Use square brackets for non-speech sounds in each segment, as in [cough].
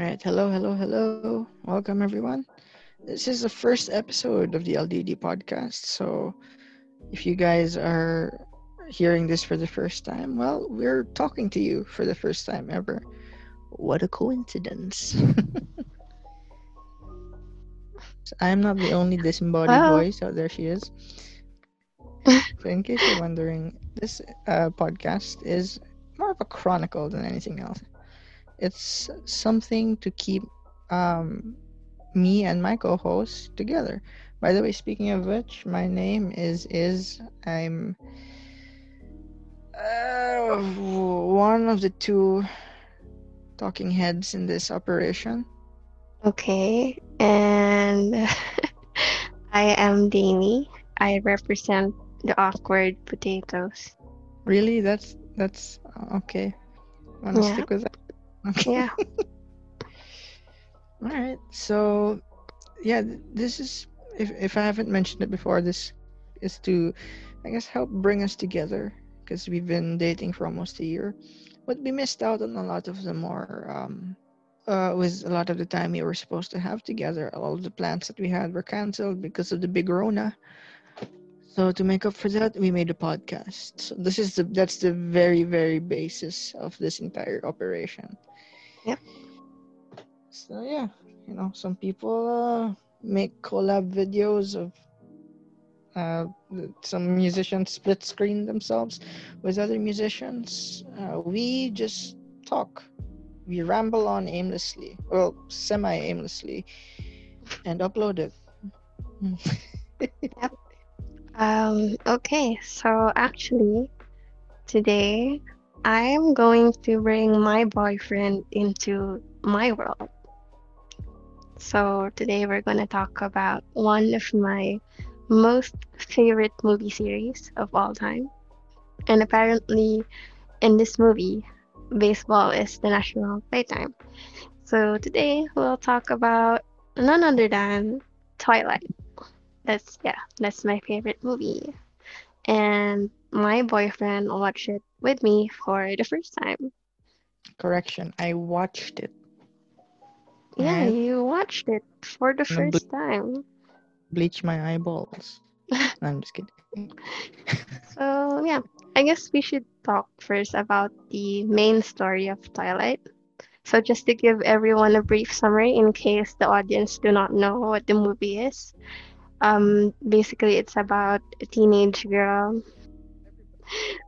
All right, hello, hello, hello. Welcome, everyone. This is the first episode of the LDD podcast. So, if you guys are hearing this for the first time, well, we're talking to you for the first time ever. What a coincidence. [laughs] I am not the only disembodied Well- voice. Oh, there she is. so, in case you're wondering, this uh, podcast is more of a chronicle than anything else. It's something to keep um, me and my co-host together. By the way, speaking of which, my name is Izzy I'm uh, one of the two talking heads in this operation. Okay, and [laughs] I am Danie. I represent the awkward potatoes. Really, that's that's okay. Wanna Yeah. stick with that? Yeah. [laughs] All right. So, yeah, this is if if I haven't mentioned it before, this is to, I guess, help bring us together because we've been dating for almost a year, but we missed out on a lot of the more. Um, uh, was a lot of the time we were supposed to have together. All the plans that we had were canceled because of the big Rona. So to make up for that, we made a podcast. So this is the that's the very very basis of this entire operation. Yep. So yeah, you know, some people uh, make collab videos of uh, some musicians split screen themselves with other musicians. Uh, we just talk. We ramble on aimlessly, well, semi aimlessly, and upload it. yep. Um, okay, so actually, today I'm going to bring my boyfriend into my world. So today we're going to talk about one of my most favorite movie series of all time. And apparently, in this movie, baseball is the national playtime. So today we'll talk about none other than Twilight. That's yeah, that's my favorite movie. And my boyfriend watched it with me for the first time. Correction, I watched it. Yeah, you watched it for the first time. Bleach my eyeballs. [laughs] No, I'm just kidding. [laughs] So yeah, I guess we should talk first about the main story of Twilight. So just to give everyone a brief summary in case the audience do not know what the movie is. Um, basically it's about a teenage girl.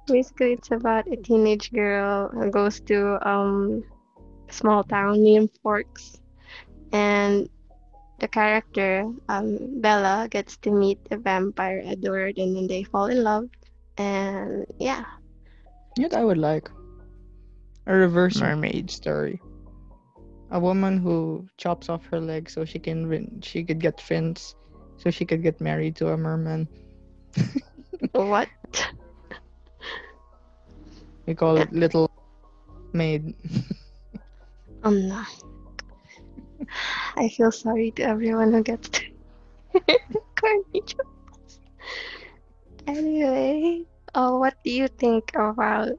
Basically it's about a teenage girl who goes to um a small town named Forks. And the character um, Bella gets to meet a vampire Edward and then they fall in love. And yeah. Yet I would like a reverse mermaid story. A woman who chops off her leg so she can win, she could get fins, so she could get married to a merman. [laughs] what We call it Little Maid. um no. I feel sorry to everyone who gets to [laughs] corny jokes. Anyway, uh, what do you think about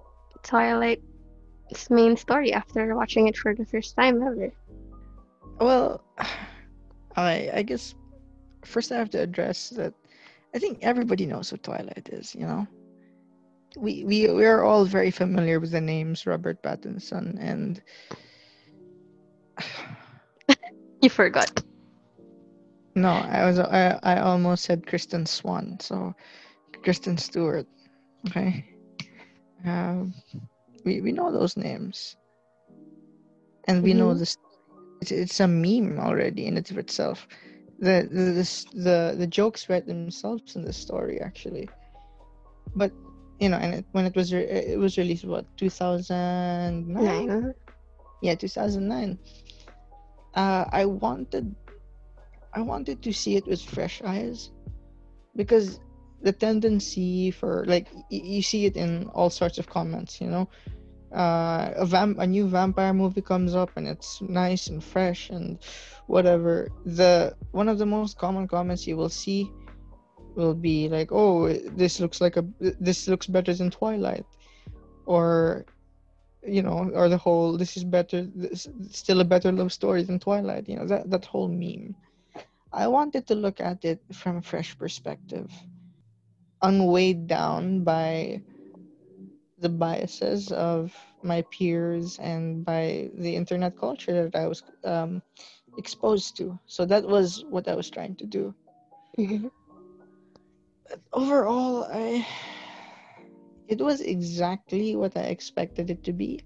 Twilight's main story after watching it for the first time ever? Well, [sighs] I I guess first I have to address that I think everybody knows what Twilight is, you know. We we we are all very familiar with the names Robert Pattinson and [sighs] You forgot. no, I was I I almost said Kristen Swan, so Kristen Stewart. Okay. Um, we we know those names, and we know Mhm. this. It's, it's a meme already in it of itself. The the this, the the jokes write themselves in the story actually, but you know, and it, when it was re- it was released what two thousand nine? Nine. yeah 2009 uh i wanted i wanted to see it with fresh eyes because the tendency for like y- you see it in all sorts of comments you know? Uh a vamp a new vampire movie comes up and it's nice and fresh and whatever. The one of the most common comments you will see will be like oh this looks like a this looks better than twilight or you know, or the whole "this is better, this, still a better love story than Twilight." You know that that whole meme. I wanted to look at it from a fresh perspective, unweighed down by the biases of my peers and by the internet culture that I was um, exposed to. So that was what I was trying to do. [laughs] Mm-hmm. Overall, I it was exactly what I expected it to be.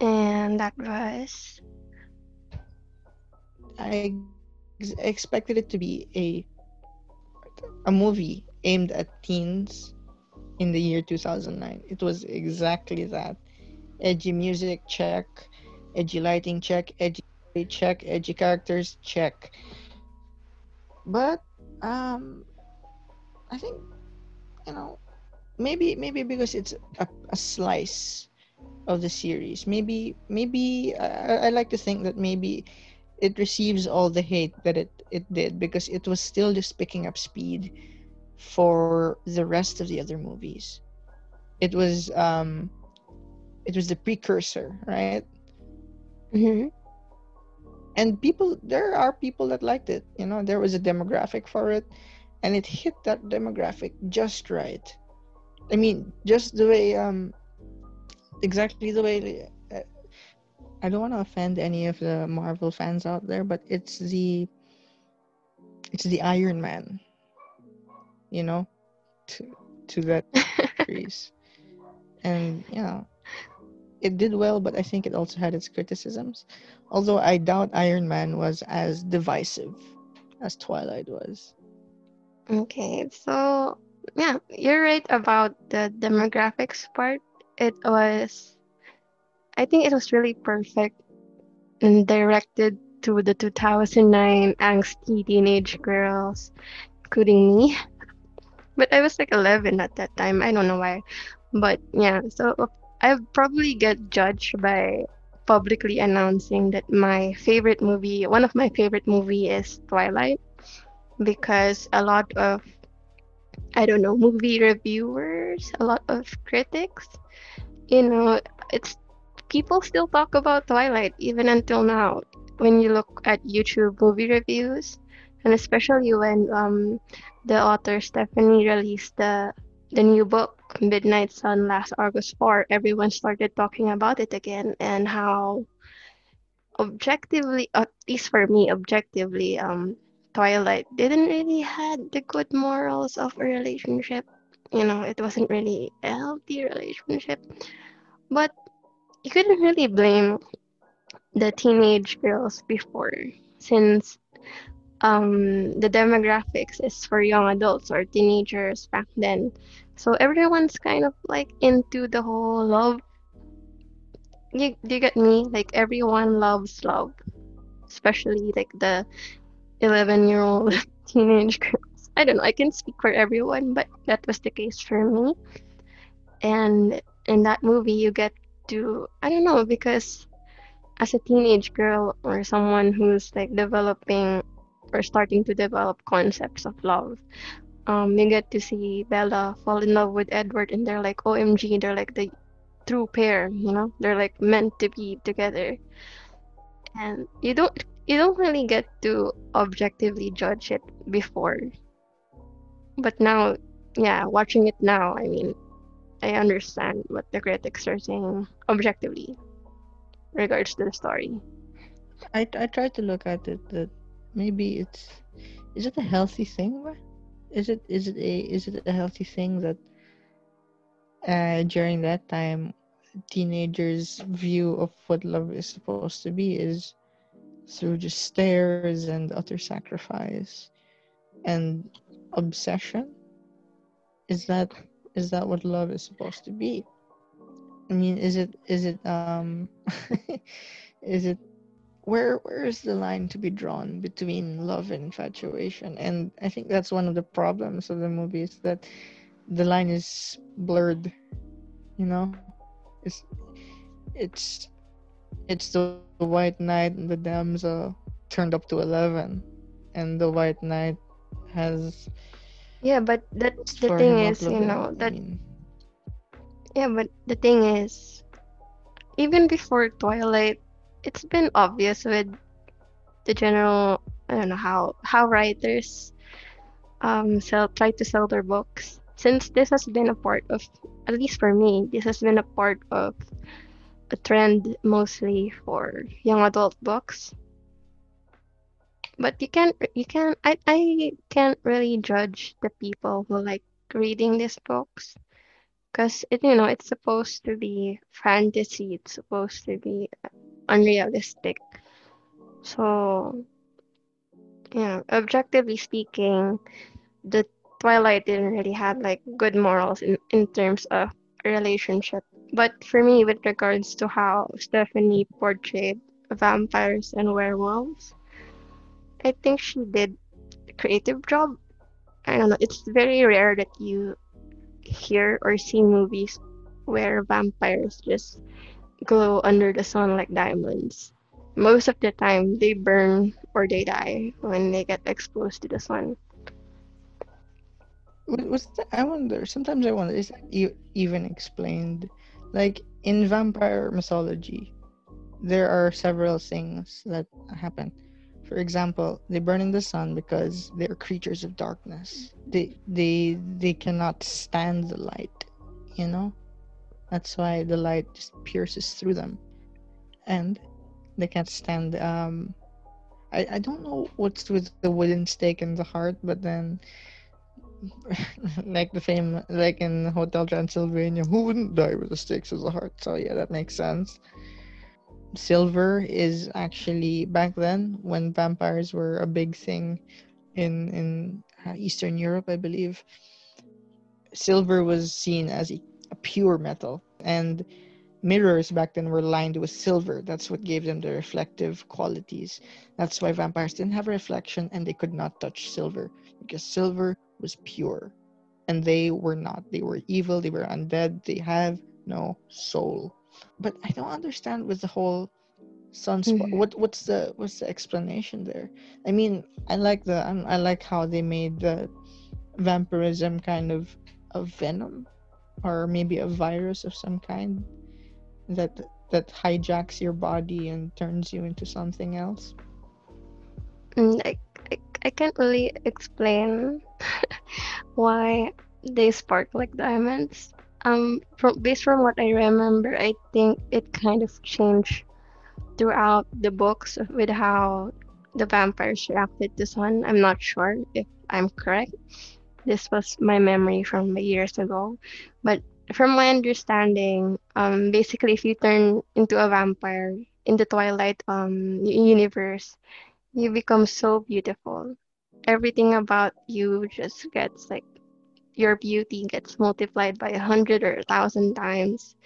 And that was I ex- expected it to be a a movie aimed at teens in the year 2009. It was exactly that. Edgy music, check. Edgy lighting, check. Edgy check. Edgy characters, check. But um, I think you know maybe maybe because it's a, a slice of the series. Maybe maybe I, I like to think that maybe it receives all the hate that it it did because it was still just picking up speed for the rest of the other movies. It was um it was the precursor, right? mm-hmm. And people there are people that liked it. You know, there was a demographic for it and it hit that demographic just right. I mean, just the way um exactly the way uh, I don't want to offend any of the Marvel fans out there, but it's the it's the Iron Man you know, to to that series. [laughs] and you know, it did well, but I think it also had its criticisms. Although I doubt Iron Man was as divisive as Twilight was. Okay, so yeah, you're right about the demographics part. It was, I think it was really perfect and directed to the 2009 angsty teenage girls, including me. But I was like 11 at that time. I don't know why. But yeah, so I probably get judged by publicly announcing that my favorite movie, one of my favorite movie is Twilight because a lot of I don't know, movie reviewers, a lot of critics, you know, it's people still talk about Twilight even until now. When you look at YouTube movie reviews, and especially when um, the author Stephenie released the the new book Midnight Sun last August 4, everyone started talking about it again and how objectively, at least for me, objectively, um, Twilight didn't really had the good morals of a relationship. You know, it wasn't really a healthy relationship. But you couldn't really blame the teenage girls before, since um, the demographics is for young adults or teenagers back then. So everyone's kind of like into the whole love. You, you get me? Like everyone loves love, especially like the 11 year old [laughs] teenage girls. I don't know, I can speak for everyone, but that was the case for me. And in that movie, you get to, I don't know, because as a teenage girl or someone who's like developing or starting to develop concepts of love. Um, you get to see Bella fall in love with Edward, and they're like, OMG, they're like the true pair, you know? They're like meant to be together. And you don't you don't really get to objectively judge it before. But now, yeah, watching it now, I mean, I understand what the critics are saying objectively regards to the story. I I tried to look at it that maybe it's is it a healthy thing is it is it a is it a healthy thing that uh, during that time teenagers view of what love is supposed to be is through just stares and utter sacrifice and obsession? Is that is that what love is supposed to be? I mean is it is it um [laughs] is it where where is the line to be drawn between love and infatuation? And i think that's one of the problems of the movie is that the line is blurred you know? It's it's it's the white knight and the damsel turned up to 11 and the white knight has yeah but that the thing is you know that yeah but the thing is even before Twilight, it's been obvious with the general. I don't know how how writers um sell try to sell their books. Since this has been a part of, at least for me, this has been a part of a trend mostly for young adult books. But you can't you can't I, I can't really judge the people who like reading these books because it you know it's supposed to be fantasy it's supposed to be unrealistic so yeah objectively speaking the twilight didn't really have like good morals in, in terms of relationship but for me with regards to how stephenie portrayed vampires and werewolves i think she did a creative job i don't know it's very rare that you hear or see movies where vampires just glow under the sun like diamonds. Most of the time, they burn or they die when they get exposed to the sun. Wa- Was that, I wonder. Sometimes I wonder. Is that even explained? Like in vampire mythology, there are several things that happen. For example, they burn in the sun because they're creatures of darkness. They they they cannot stand the light. You know, that's why the light just pierces through them, and they can't stand. Um, I I don't know what's with the wooden stake in the heart, but then [laughs] like the fame like in Hotel Transylvania, who wouldn't die with the stakes of the heart? So yeah, that makes sense. Silver is actually back then when vampires were a big thing in in uh, Eastern Europe, I believe. Silver was seen as a, a pure metal, and mirrors back then were lined with silver. That's what gave them the reflective qualities. That's why vampires didn't have reflection and they could not touch silver because silver was pure and they were not. They were evil, they were undead, they have no soul. But I don't understand with the whole sunspot. Mhm. What what's the what's the explanation there? I mean, I like the I like how they made the vampirism kind of a venom or maybe a virus of some kind that that hijacks your body and turns you into something else. Mm, I, I, I can't really explain [laughs] why they spark like diamonds. Um, from based from what I remember, I think it kind of changed throughout the books with how the vampires reacted to sun. I'm not sure if I'm correct. This was my memory from years ago, but from my understanding, um, basically, if you turn into a vampire in the Twilight um universe, you become so beautiful. Everything about you just gets like your beauty gets multiplied by a hundred or a thousand times.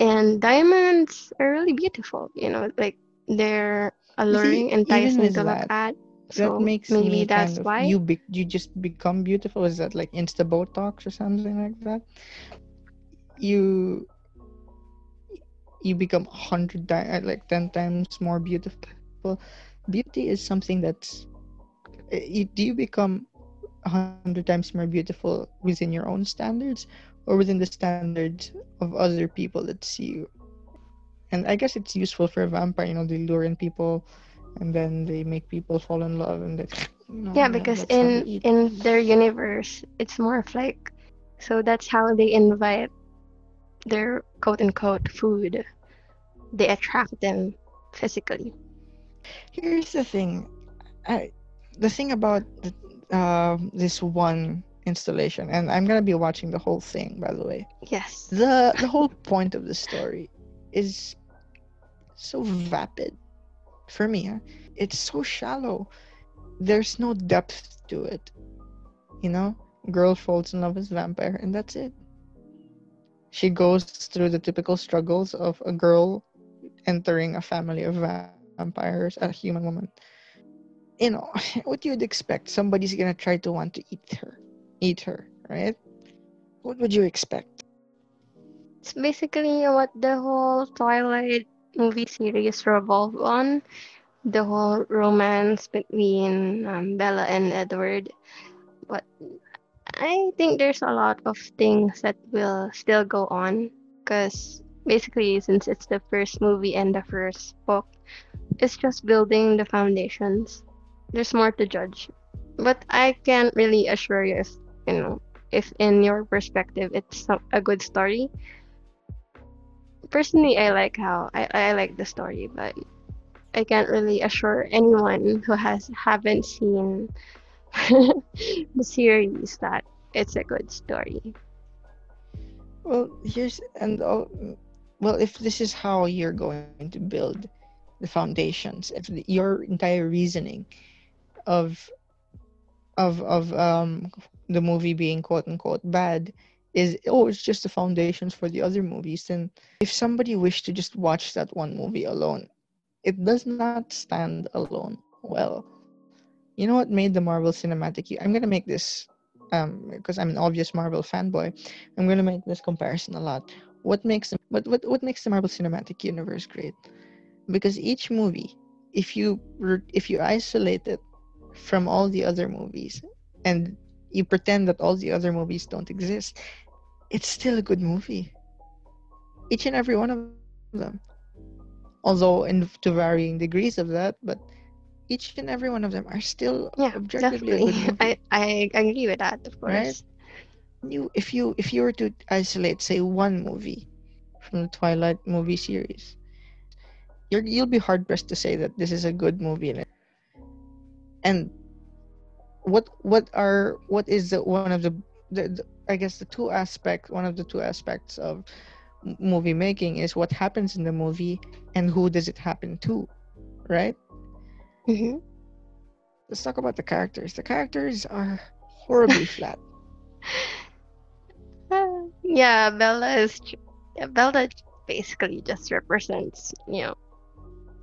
And diamonds are really beautiful, you know, like they're see, alluring, even enticing to look that, at. that So makes maybe me that's kind of why. you be, you just become beautiful. Is that like Insta Botox or something like that? You you become a hundred times uh, like ten times more beautiful. Beauty is something that's uh, do you become a hundred times more beautiful within your own standards or within the standards of other people that see you? And I guess it's useful for a vampire, you know, they lure in people and then they make people fall in love and they, you know, Yeah, because in in their universe, it's more of like so that's how they invite their quote unquote food. They attract them physically. Here's the thing. I the thing about the, um this one installation, and I'm gonna be watching the whole thing, by the way. Yes. The the whole point of the story is so vapid for me. huh? It's so shallow. There's no depth to it. You know, girl falls in love with vampire, and that's it. She goes through the typical struggles of a girl entering a family of vampires, a human woman. You know, [laughs] what you'd expect. Somebody's gonna try to want to eat her, eat her, right? What would you expect? It's basically what the whole Twilight movie series revolved on. The whole romance between um, Bella and Edward. But I think there's a lot of things that will still go on because basically since it's the first movie and the first book, it's just building the foundations. There's more to judge. But I can't really assure you if you know if in your perspective it's a good story. Personally, I like how I, I like the story, but I can't really assure anyone who has haven't seen [laughs] the series that it's a good story. Well, here's and oh, well, if this is how you're going to build the foundations, if the, your entire reasoning of of of um the movie being quote unquote bad is oh it's just the foundations for the other movies. Then if somebody wished to just watch that one movie alone it does not stand alone well. You know what made the marvel cinematic i'm gonna make this um because i'm an obvious marvel fanboy i'm gonna make this comparison a lot. What makes them what, what what makes the marvel cinematic universe great? Because each movie if you if you isolate it from all the other movies and you pretend that all the other movies don't exist, it's still a good movie. Each and every one of them. Although in to varying degrees of that, but each and every one of them are still yeah, objectively [laughs] I, I agree with that, of course. Right? You if you if you were to isolate, say, one movie from the Twilight movie series, you're you'll be hard pressed to say that this is a good movie. And what what are what is the one of the, the, the I guess the two aspects one of the two aspects of movie making is what happens in the movie and who does it happen to, right? Mm-hmm. Let's talk about the characters. The characters are horribly [laughs] flat. Uh, yeah, Bella is Bella basically just represents you know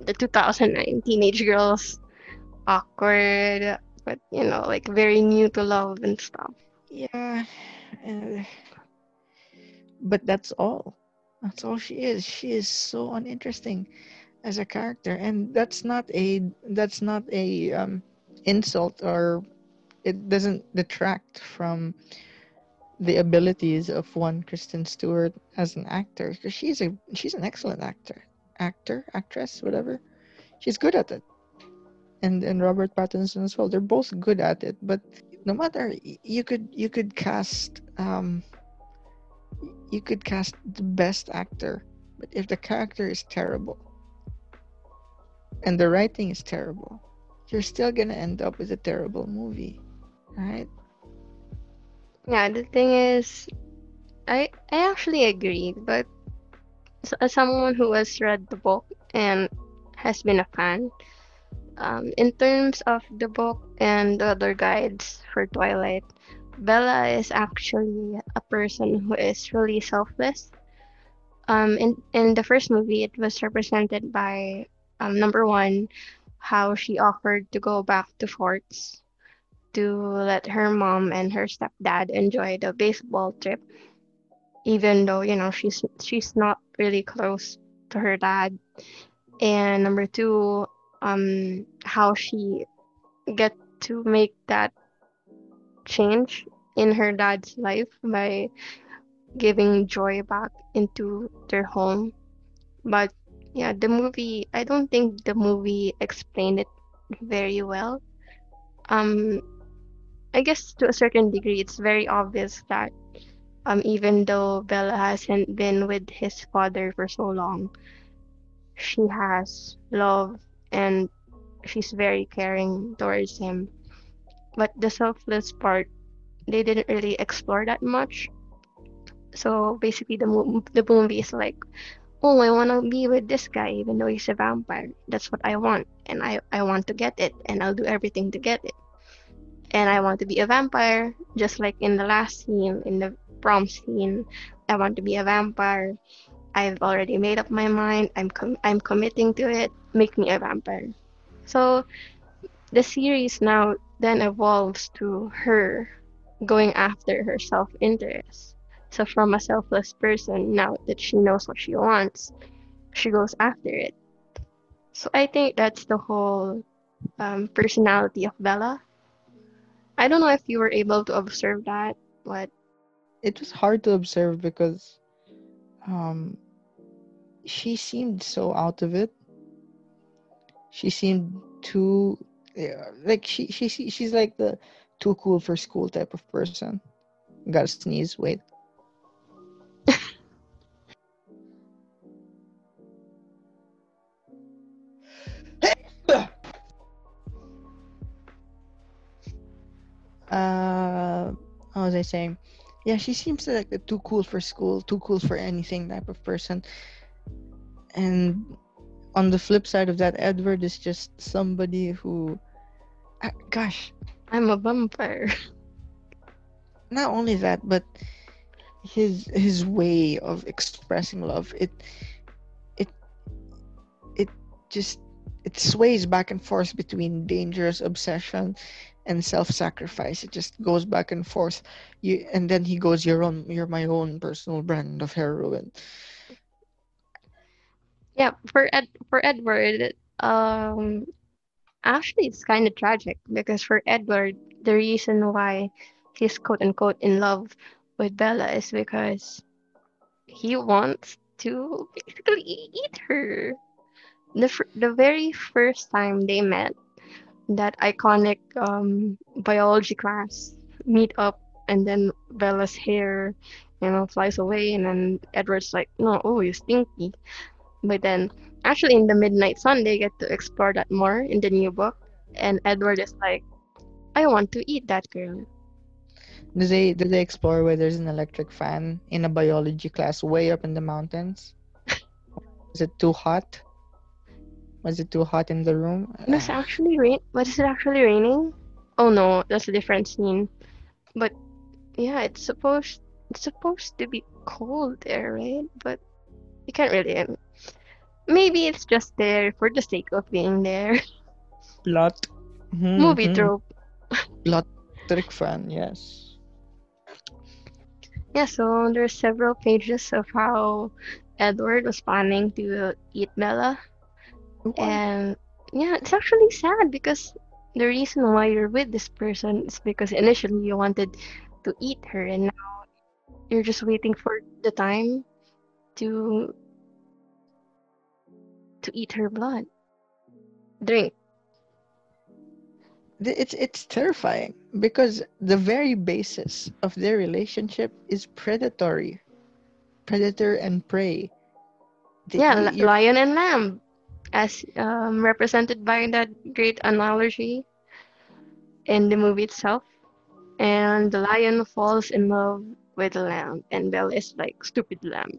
the 2009 teenage girls awkward but you know, like very new to love and stuff. Yeah, but that's all. That's all she is. She is so uninteresting as a character, and that's not a that's not a um, insult or it doesn't detract from the abilities of one Kristen Stewart as an actor because she's a she's an excellent actor, actor, actress, whatever. She's good at it and and Robert Pattinson as well. They're both good at it, but no matter you could you could cast um you could cast the best actor, but if the character is terrible and the writing is terrible, you're still gonna end up with a terrible movie, right? Yeah, the thing is, I I actually agree, but as someone who has read the book and has been a fan, um, in terms of the book and the other guides for Twilight, Bella is actually a person who is really selfless. Um, in in the first movie, it was represented by um, number one, how she offered to go back to Forks to let her mom and her stepdad enjoy the baseball trip, even though you know she's she's not really close to her dad. And number two, um how she get to make that change in her dad's life by giving joy back into their home. But yeah the movie i don't think the movie explained it very well. Um i guess to a certain degree it's very obvious that um even though bella hasn't been with his father for so long she has love and she's very caring towards him. But the selfless part, they didn't really explore that much. So basically, the the movie is like, oh, I want to be with this guy, even though he's a vampire. That's what I want, and I I want to get it, and I'll do everything to get it. And I want to be a vampire, just like in the last scene, in the prom scene. I want to be a vampire. I've already made up my mind. I'm com- I'm committing to it. Make me a vampire. So the series now then evolves to her going after her self-interest. So from a selfless person, now that she knows what she wants, she goes after it. So I think that's the whole um, personality of Bella. I don't know if you were able to observe that, but it was hard to observe because um, she seemed so out of it. She seemed too yeah, like she she she- she's like the too cool for school type of person. Gotta sneeze. Wait. uh, how was I saying? Yeah, she seems like the too cool for school, too cool for anything type of person. And on the flip side of that, Edward is just somebody who, uh, gosh, I'm a vampire. [laughs] not only that, but his his way of expressing love, it it it just it sways back and forth between dangerous obsession and self-sacrifice. It just goes back and forth. You and then he goes, "You're on, you're my own personal brand of heroin." Yeah, for Ed for Edward, um, actually it's kind of tragic because for Edward, the reason why he's quote unquote in love with Bella is because he wants to basically eat her. The fir- the very first time they met, that iconic um biology class meet up, and then Bella's hair, you know, flies away, and then Edward's like, no, oh, you stinky. But then, actually, in the Midnight Sun, they get to explore that more in the new book. And Edward is like, I want to eat that girl. Do they do they explore where there's an electric fan in a biology class way up in the mountains? Is it too hot? Was it too hot in the room? It's actually rain. But is it actually raining? Oh no, that's a different scene. But yeah, it's supposed it's supposed to be cold there, right? But you can't really. Maybe it's just there for the sake of being there. [laughs] Plot. Movie Mhm. trope. Plot trick fan, yes. Yeah, so there's several pages of how Edward was planning to eat Bella. And yeah, it's actually sad because the reason why you're with this person is because initially you wanted to eat her and now you're just waiting for the time to to eat her blood. Drink. It's it's terrifying because the very basis of their relationship is predatory, predator and prey. They- Yeah, you- lion and lamb, as um, represented by that great analogy in the movie itself. And the lion falls in love with the lamb, and Belle is like, stupid lamb.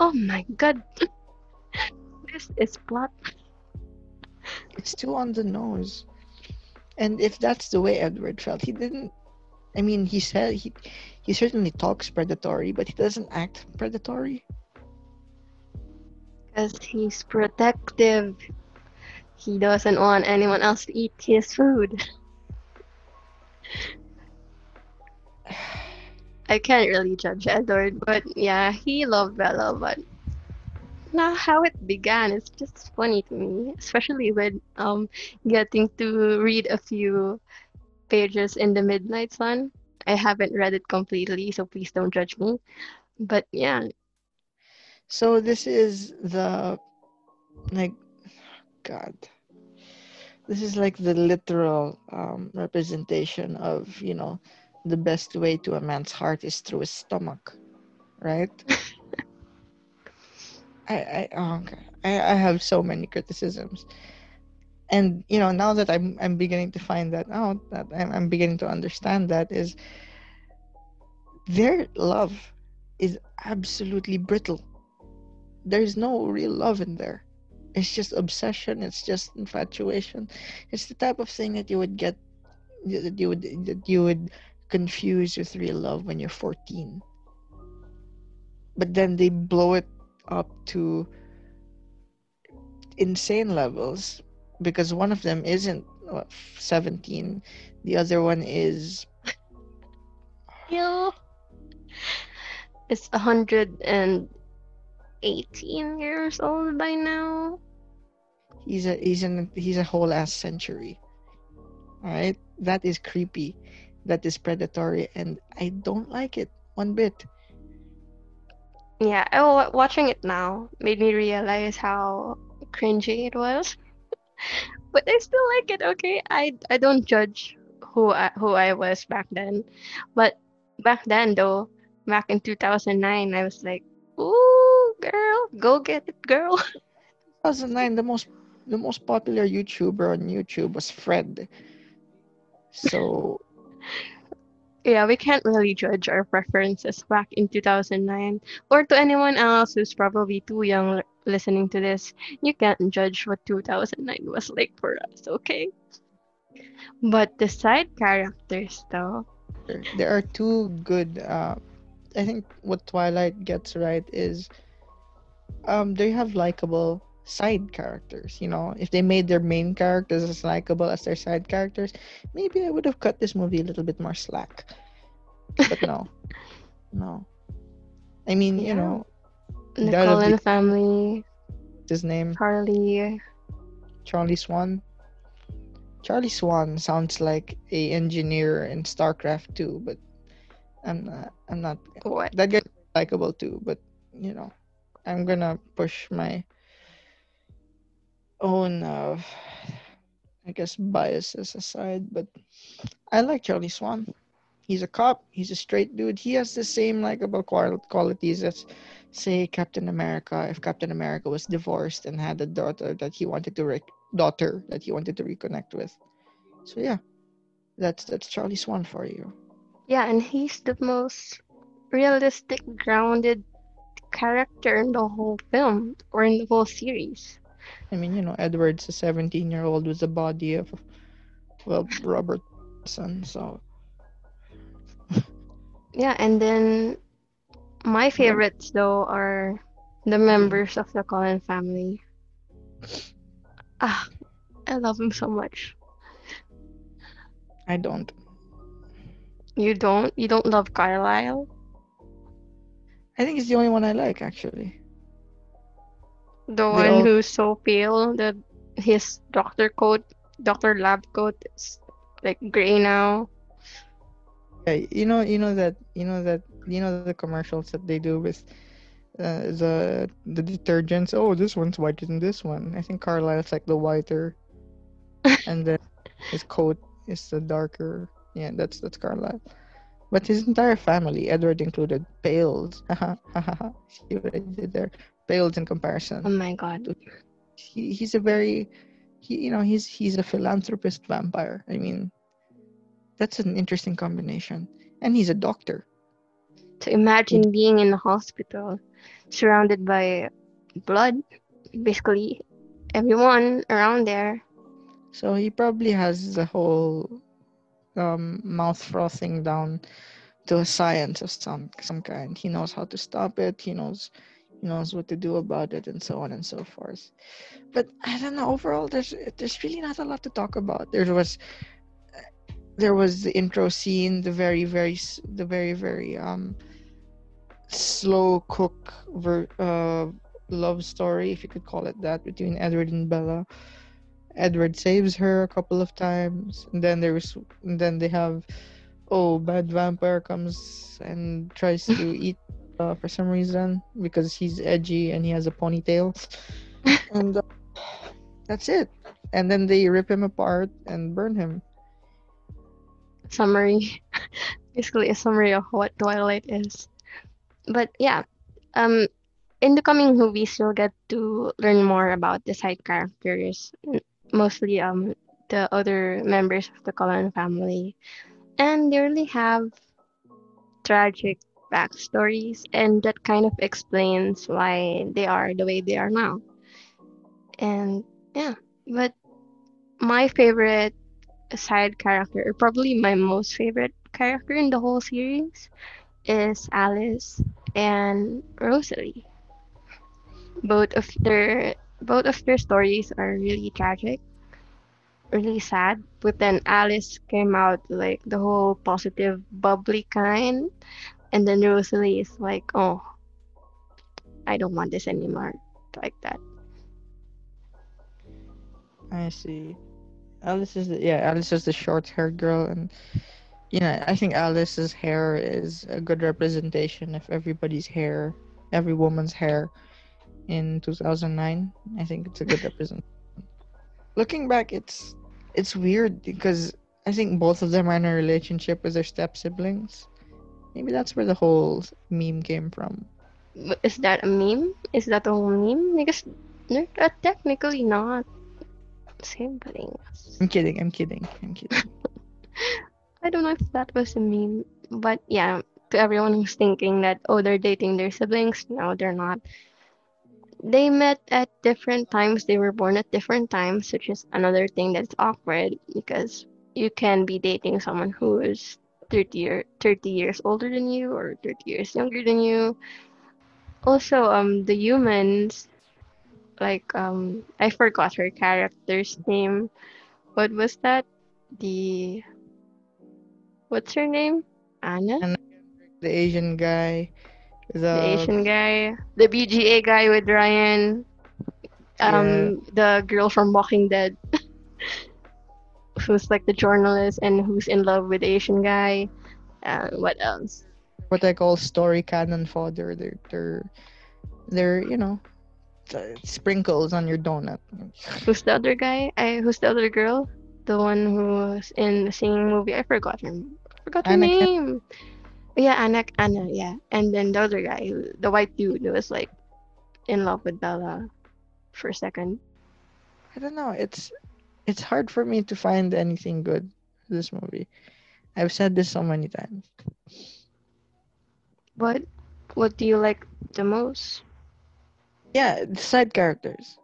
Oh my god. This is plot. it's too on the nose. And if that's the way Edward felt, he didn't. I mean, he said he he certainly talks predatory, but he doesn't act predatory. Because he's protective. He doesn't want anyone else to eat his food. [sighs] I can't really judge Edward, but yeah, he loved Bella, but now how it began is just funny to me, especially with um getting to read a few pages in the Midnight Sun. I haven't read it completely, so please don't judge me. But yeah, So this is the like God. This is like the literal um, representation of you know the best way to a man's heart is through his stomach, right? [laughs] I I oh. I I have so many criticisms, and you know now that I'm I'm beginning to find that out, that I'm I'm beginning to understand that is their love is absolutely brittle there's no real love in there. It's just obsession. It's just infatuation. It's the type of thing that you would get that you would that you would confuse with real love when you're 14. But then they blow it up to insane levels because one of them isn't 17. The other one is [sighs] Ew. It's hundred and eighteen years old by now. he's a he's an he's a whole ass century all right that is creepy that is predatory and i don't like it one bit Yeah, oh, watching it now made me realize how cringy it was. [laughs] But I still like it, okay? I I don't judge who I, who I was back then. But back then though, back in 2009, I was like, "Ooh, girl, go get it, girl." [laughs] 2009, the most the most popular YouTuber on YouTube was Fred. So Yeah, we can't really judge our preferences back in 2009. Or to anyone else who's probably too young li- listening to this, you can't judge what 2009 was like for us, okay? But the side characters, though, there, there are two good. Uh, I think what Twilight gets right is um they have likable side characters. You know, if they made their main characters as likable as their side characters, maybe I would have cut this movie a little bit more slack. But no, [laughs] no. I mean, you Yeah. know, the that of Cullen the, family, his name Charlie. Charlie Swan. Charlie Swan sounds like a engineer in StarCraft 2, but I'm not. I'm not. What? That guy's likable too, but you know, I'm gonna push my own, uh, I guess, biases aside. But I like Charlie Swan. He's a cop. He's a straight dude. He has the same likable qualities as, say, Captain America. If Captain America was divorced and had a daughter that he wanted to daughter that he wanted to reconnect with. So yeah, that's that's Charlie Swan for you. Yeah, and he's the most realistic, grounded character in the whole film or in the whole series. I mean, you know, Edward's a 17 year old with the body of, well, Robert Pattinson. So Yeah, and then my favorites though are the members of the Cullen family. Ah, I love him so much. I don't. You don't? You don't love Carlisle? I think he's the only one I like actually. The one all who's so pale that his doctor coat, doctor lab coat is like gray now. Yeah, you know, you know that, you know that, you know the commercials that they do with uh, the the detergents. Oh, this one's whiter than this one. I think Carlisle's like the whiter, [laughs] and then his coat is the darker. Yeah, that's that's Carlisle. But his entire family, Edward included, pales. [laughs] See what I did there? Pales in comparison. Oh my god. He, he's a very, he, you know, he's he's a philanthropist vampire. I mean, that's an interesting combination. And he's a doctor. To imagine being in a hospital surrounded by blood, basically everyone around there. So he probably has the whole um, mouth frothing down to a science of some some kind. He knows how to stop it. He knows knows what to do about it, and so on and so forth. But I don't know. Overall, there's there's really not a lot to talk about. There was there was the intro scene, the very very the very very um slow cook ver- uh, love story, if you could call it that, between Edward and Bella. Edward saves her a couple of times, and then there's and then they have oh bad vampire comes and tries to [laughs] eat uh, for some reason because he's edgy and he has a ponytail, [laughs] and uh, that's it. And then they rip him apart and burn him. Summary. [laughs] basically a summary of what Twilight is. But yeah, um, in the coming movies, you'll get to learn more about the side characters, mostly um the other members of the Cullen family, and they really have tragic backstories, and that kind of explains why they are the way they are now. And yeah, but my favorite side character, or probably my most favorite character in the whole series, is Alice and Rosalie. Both of their both of their stories are really tragic, really sad. But then Alice came out like the whole positive, bubbly kind, and then Rosalie is like, "Oh, I don't want this anymore," like that. I see. Alice is the, yeah, Alice is the short-haired girl, and you know, I think Alice's hair is a good representation of everybody's hair every woman's hair in 2009. I think it's a good representation. Looking back, it's it's weird because I think both of them are in a relationship with their step siblings. Maybe that's where the whole meme came from. W- Is that a meme? Is that a whole meme? Because they're uh, technically not siblings. I'm kidding. I'm kidding. I'm kidding. [laughs] I don't know if that was a meme, but yeah, to everyone who's thinking that oh they're dating their siblings, no, they're not. They met at different times. They were born at different times, which is another thing that's awkward because you can be dating someone who is 30 year 30 years older than you or 30 years younger than you. Also, um, the humans, like um, I forgot her character's name. What was that? The what's her name? Anna, the Asian guy, the, the Asian guy, the BGA guy with Ryan, um, the girl from Walking Dead, [laughs] who's like the journalist and who's in love with the Asian guy. Uh, what else? what I call story canon fodder. They're they're they're you know sprinkles on your donut. Who's the other guy? I who's the other girl? The one who was in the singing movie. I forgot her. Forgot her Anna name. Yeah, Anna. Anna. Yeah, and then the other guy, the white dude, who was like in love with Bella for a second. I don't know. It's it's hard for me to find anything good in this movie. I've said this so many times. What What do you like the most? Yeah, the side characters.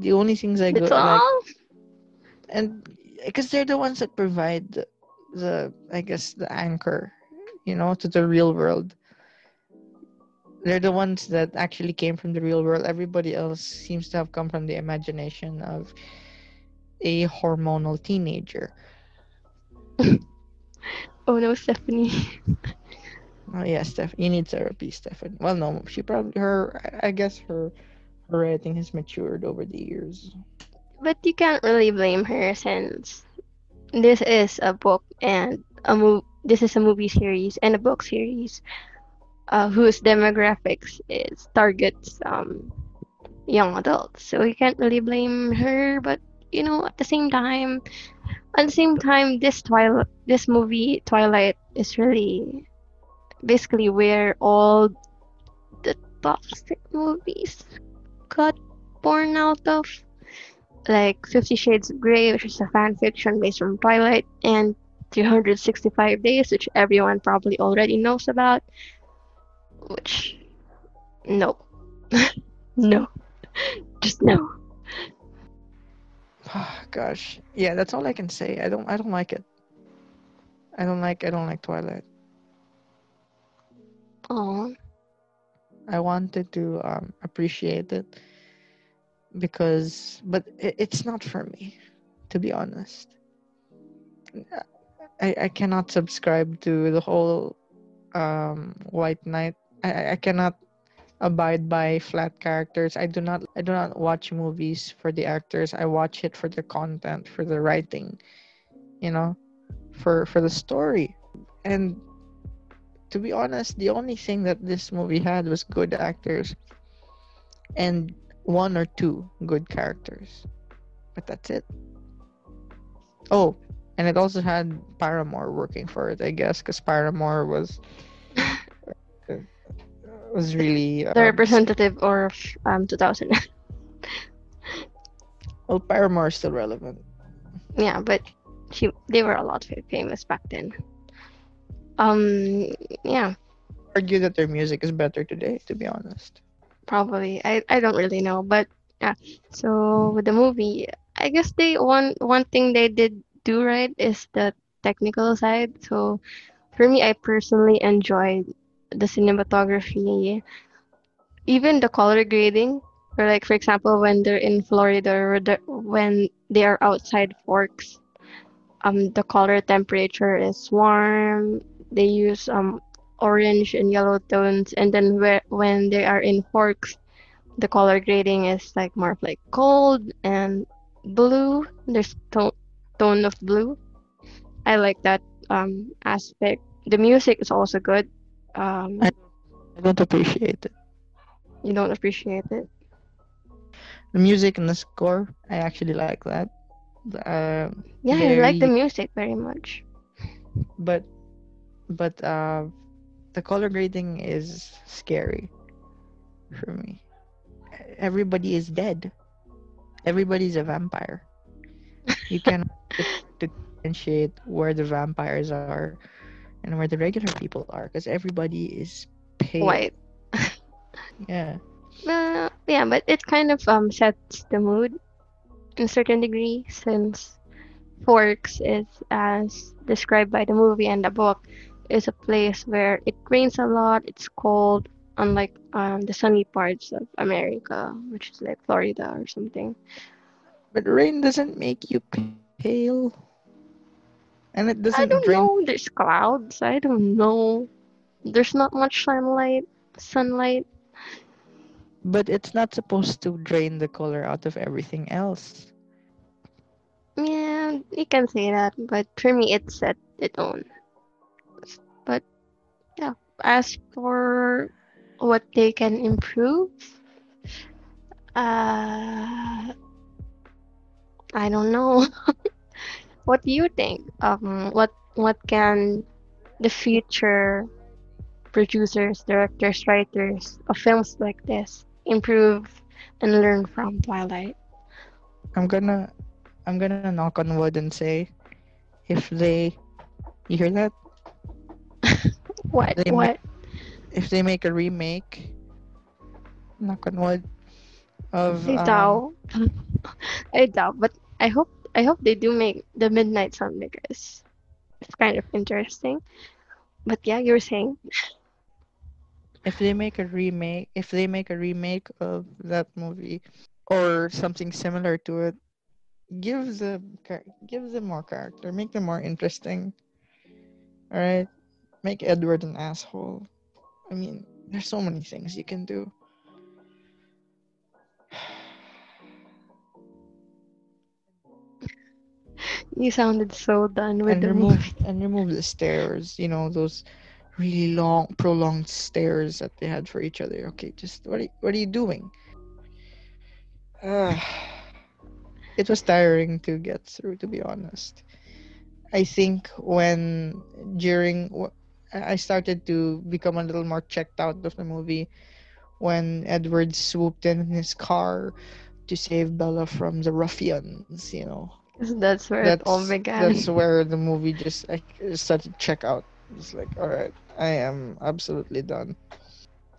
The only things I go That's like, all. and because they're the ones that provide the, the I guess the anchor, you know, to the real world. They're the ones that actually came from the real world. Everybody else seems to have come from the imagination of a hormonal teenager. [laughs] Oh no, Stephenie. [laughs] Oh yeah, Steph, you need therapy, Stephenie. Well, no, she probably her. I guess her her writing has matured over the years. But you can't really blame her since this is a book and a movie. this is a movie series and a book series uh, whose demographics is targets um, young adults. So you can't really blame her. But you know, at the same time, at the same time, this Twilight, this movie Twilight is really basically where all the toxic movies got born out of like Fifty Shades of Grey, which is a fan fiction based on Twilight, and 365 Days, which everyone probably already knows about. Which, no. [laughs] no. Just no. Gosh, yeah, that's all I can say. I don't, I don't like it. I don't like, I don't like Twilight. Oh, I wanted to um, appreciate it because, but it, it's not for me, to be honest. I, I cannot subscribe to the whole um, White Knight. I- I cannot abide by flat characters. I do not I do not watch movies for the actors. I watch it for the content, for the writing, you know, for for the story. And to be honest, the only thing that this movie had was good actors and one or two good characters. But that's it. Oh, and it also had Paramore working for it, I guess, because Paramore was [laughs] was really the um, representative of um 2000. [laughs] well, Paramore is still relevant. yeah, but she they were a lot famous back then. Um, yeah, Argue that their music is better today, to be honest. probably. I I don't really know, but yeah. So with the movie, I guess they one one thing they did do right is the technical side. So for me, I personally enjoyed the cinematography, even the color grading. Or like for example, when they're in Florida, or the, when they are outside Forks, um, the color temperature is warm. They use um orange and yellow tones, and then where, when they are in Forks, the color grading is like more of like cold and blue. There's tone tone of blue. I like that um aspect. The music is also good. Um, I- I don't appreciate it. You don't appreciate it. The music and the score, I actually like that. Uh, Yeah, I like the music very much. but but uh, the color grading is scary for me. Everybody is dead. Everybody's a vampire. You cannot [laughs] differentiate where the vampires are and where the regular people are because everybody is pale. White. Yeah. Uh, yeah, but it kind of um sets the mood in a certain degree since Forks is as described by the movie and the book is a place where it rains a lot, it's cold, unlike um the sunny parts of America, which is like Florida or something. But rain doesn't make you pale. And it I doesn't don't drain know. There's clouds. I don't know. There's not much sunlight. Sunlight. but it's not supposed to drain the color out of everything else. Yeah, you can say that, but for me, it's set its own. But yeah, as for what they can improve, uh, I don't know. [laughs] what do you think? Um, what what can the future producers, directors, writers of films like this improve and learn from Twilight? I'm gonna I'm gonna knock on wood and say if they you hear that? [laughs] What They what? If they make a remake knock on wood of I um, doubt. [laughs] I doubt, but I hope I hope they do make the Midnight Sun because it's kind of interesting. But yeah, you were saying. If they make a remake if they make a remake of that movie or something similar to it give the give them more character make them more interesting all right? Make edward an asshole. I mean there's so many things you can do [laughs] you sounded so done with and the remove movie. and remove the stairs, you know those really long prolonged stares that they had for each other. Okay just what are, you- what are you doing? Uh, it was tiring to get through to be honest. I think when during i started to become a little more checked out of the movie when edward swooped in his car to save bella from the ruffians you know. 'Cause [laughs] That's where that's it all began. that's [laughs] where the movie just like started to check out. It's like, all right, I am absolutely done.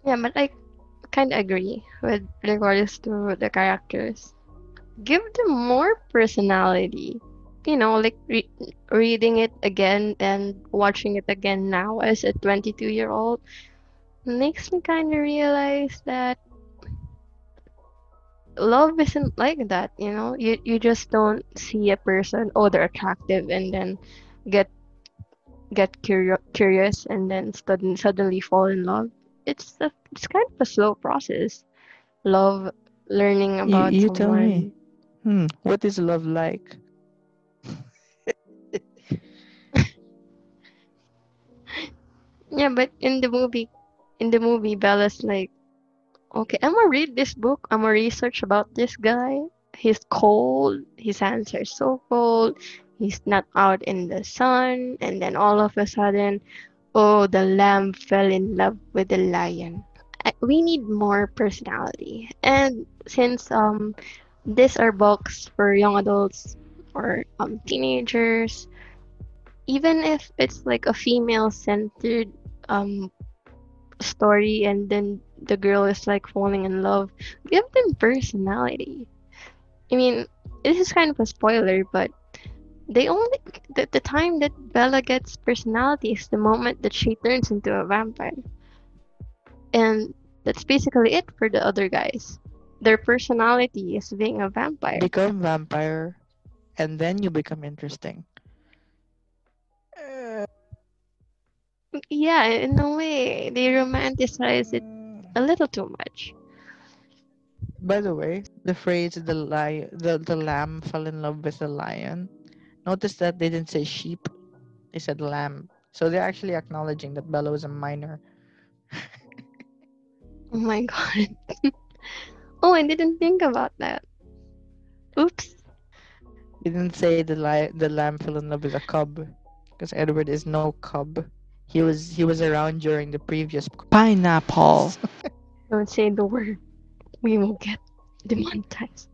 Yeah, but I kind of agree with regards to the characters. Give them more personality. You know, like re- reading it again and watching it again now as a 22 year old makes me kind of realize that love isn't like that. You know, you you just don't see a person, oh, they're attractive, and then get get curio- curious and then sudden, suddenly fall in love it's a, it's kind of a slow process. Love learning about you tell someone. me. Hmm, what is love like? [laughs] Yeah, but in the movie, in the movie, Bella's like, okay, I'm gonna read this book. I'm gonna research about this guy. He's cold. His hands are so cold. He's not out in the sun. And then all of a sudden, oh, the lamb fell in love with the lion. We need more personality. And since um, these are books for young adults or um, teenagers, even if it's like a female-centered um story and then the girl is like falling in love give them personality. I mean this is kind of a spoiler but they only the, the time that bella gets personality is the moment that she turns into a vampire. And that's basically it for the other guys. Their personality is being a vampire. Become vampire, and then you become interesting. Yeah in a way they romanticize it a little too much By the way, the phrase "the lion, the, the lamb fell in love with the lion." Notice that they didn't say sheep; they said lamb. So they're actually acknowledging that Bella was a minor. [laughs] Oh my god. [laughs] oh, I didn't think about that. Oops. You didn't say the li- the lamb fell in love with a cub, because Edward is no cub. He was he was around during the previous pineapple. [laughs] Don't say the word. We will get demonetized.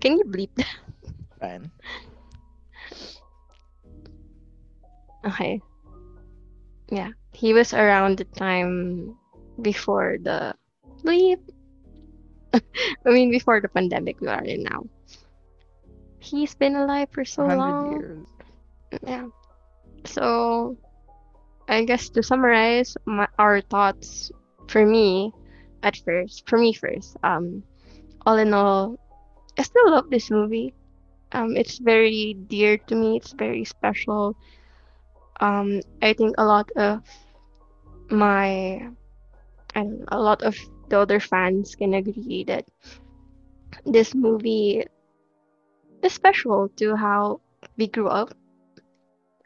Can you bleep that? Fine. Okay. Yeah. He was around the time before the bleep. [laughs] I mean before the pandemic we are in now. He's been alive for so long. years. Yeah. So I guess to summarize my, our thoughts for me at first, for me first, um, all in all, I still love this movie. Um, it's very dear to me. It's very special. Um, I think a lot of my, and a lot of the other fans can agree that this movie is special to how we grew up.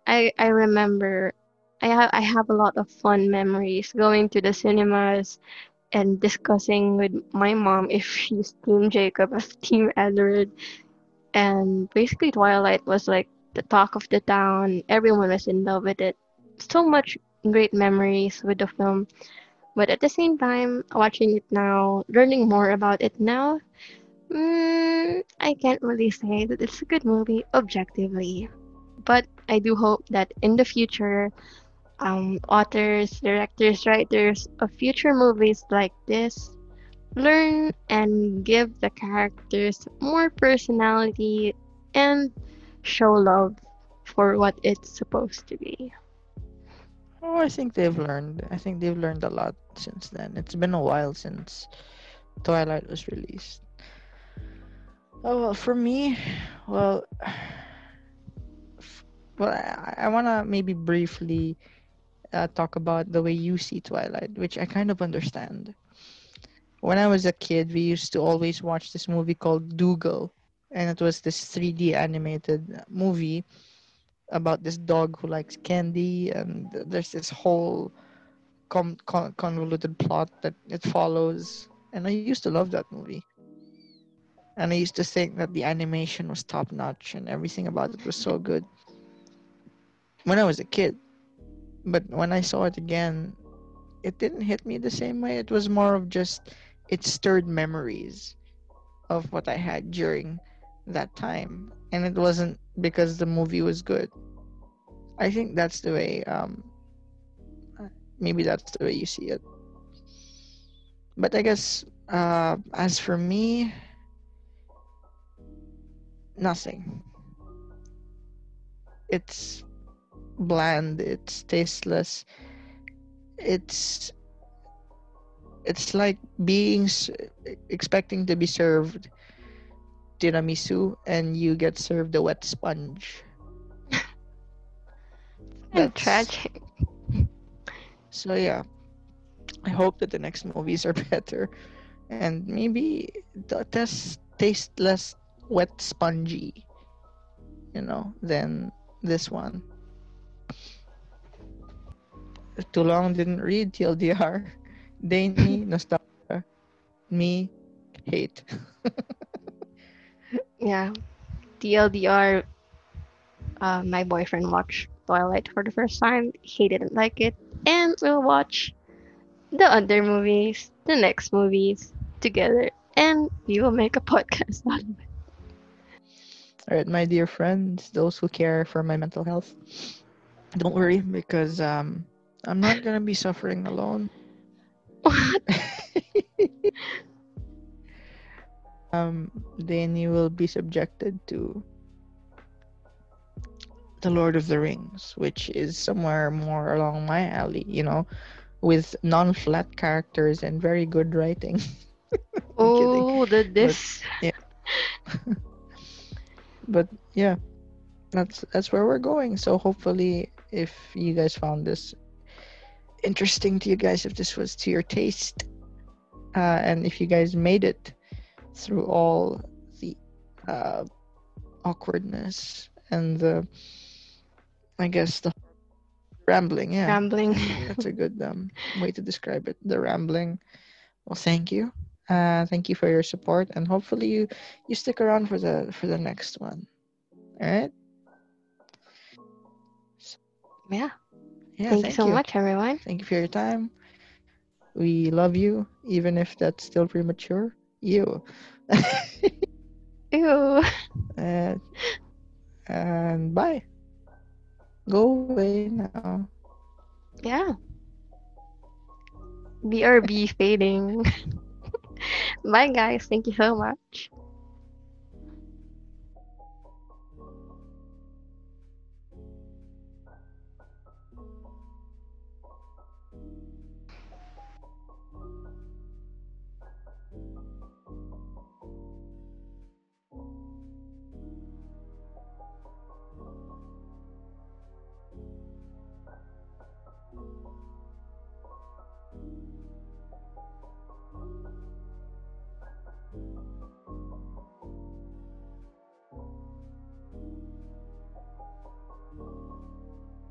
I I remember I have I have a lot of fun memories going to the cinemas and discussing with my mom if she's Team Jacob or Team Edward. And basically, Twilight was like the talk of the town. Everyone was in love with it. So much great memories with the film. But at the same time, watching it now, learning more about it now, mm, I can't really say that it's a good movie objectively. But I do hope that in the future, um, authors, directors, writers of future movies like this learn and give the characters more personality and show love for what it's supposed to be. Oh, I think they've learned. I think they've learned a lot since then. It's been a while since Twilight was released. Oh well, for me, well, [sighs] well, I, I wanna maybe briefly uh, talk about the way you see Twilight, which I kind of understand. When I was a kid, we used to always watch this movie called Dougal, and it was this 3D animated movie about this dog who likes candy, and there's this whole con- convoluted plot that it follows. And I used to love that movie. And I used to think that the animation was top notch and everything about it was so good when I was a kid. But when I saw it again, it didn't hit me the same way. It was more of just, it stirred memories of what I had during that time. And it wasn't because the movie was good. I think that's the way, um, maybe that's the way you see it. But I guess, uh, as for me, nothing. It's bland, it's tasteless. It's it's like being s- expecting to be served tiramisu and you get served a wet sponge. [laughs] That's- tragic. So yeah, I hope that the next movies are [laughs] better, and maybe the test taste less wet spongy, you know, than this one. Too long didn't read TLDR. Danie [laughs] nostalgia, me hate. [laughs] Yeah. TLDR, uh, my boyfriend watched Twilight for the first time. He didn't like it. And we'll watch the other movies, the next movies together. And we will make a [laughs] podcast out of it. All right, my dear friends, those who care for my mental health, don't worry because um, I'm not gonna be suffering alone. What? [laughs] um, Danie will be subjected to the Lord of the Rings, which is somewhere more along my alley, you know, with non-flat characters and very good writing. [laughs] Oh, the this. Yeah. [laughs] but yeah, that's that's where we're going. So hopefully, if you guys found this interesting to you guys, if this was to your taste, uh, and if you guys made it through all the uh, awkwardness and the, I guess the rambling. Yeah, rambling. [laughs] that's a good um, way to describe it. The rambling. Well, thank you. Uh, thank you for your support, and hopefully you you stick around for the for the next one. All right. yeah. Yeah. thank, you so much, everyone. Thank you for your time. We love you, even if that's still premature. You. [laughs] Ew. and, and bye. Go away now. Yeah. BRB fading. [laughs] Bye, guys. Thank you so much.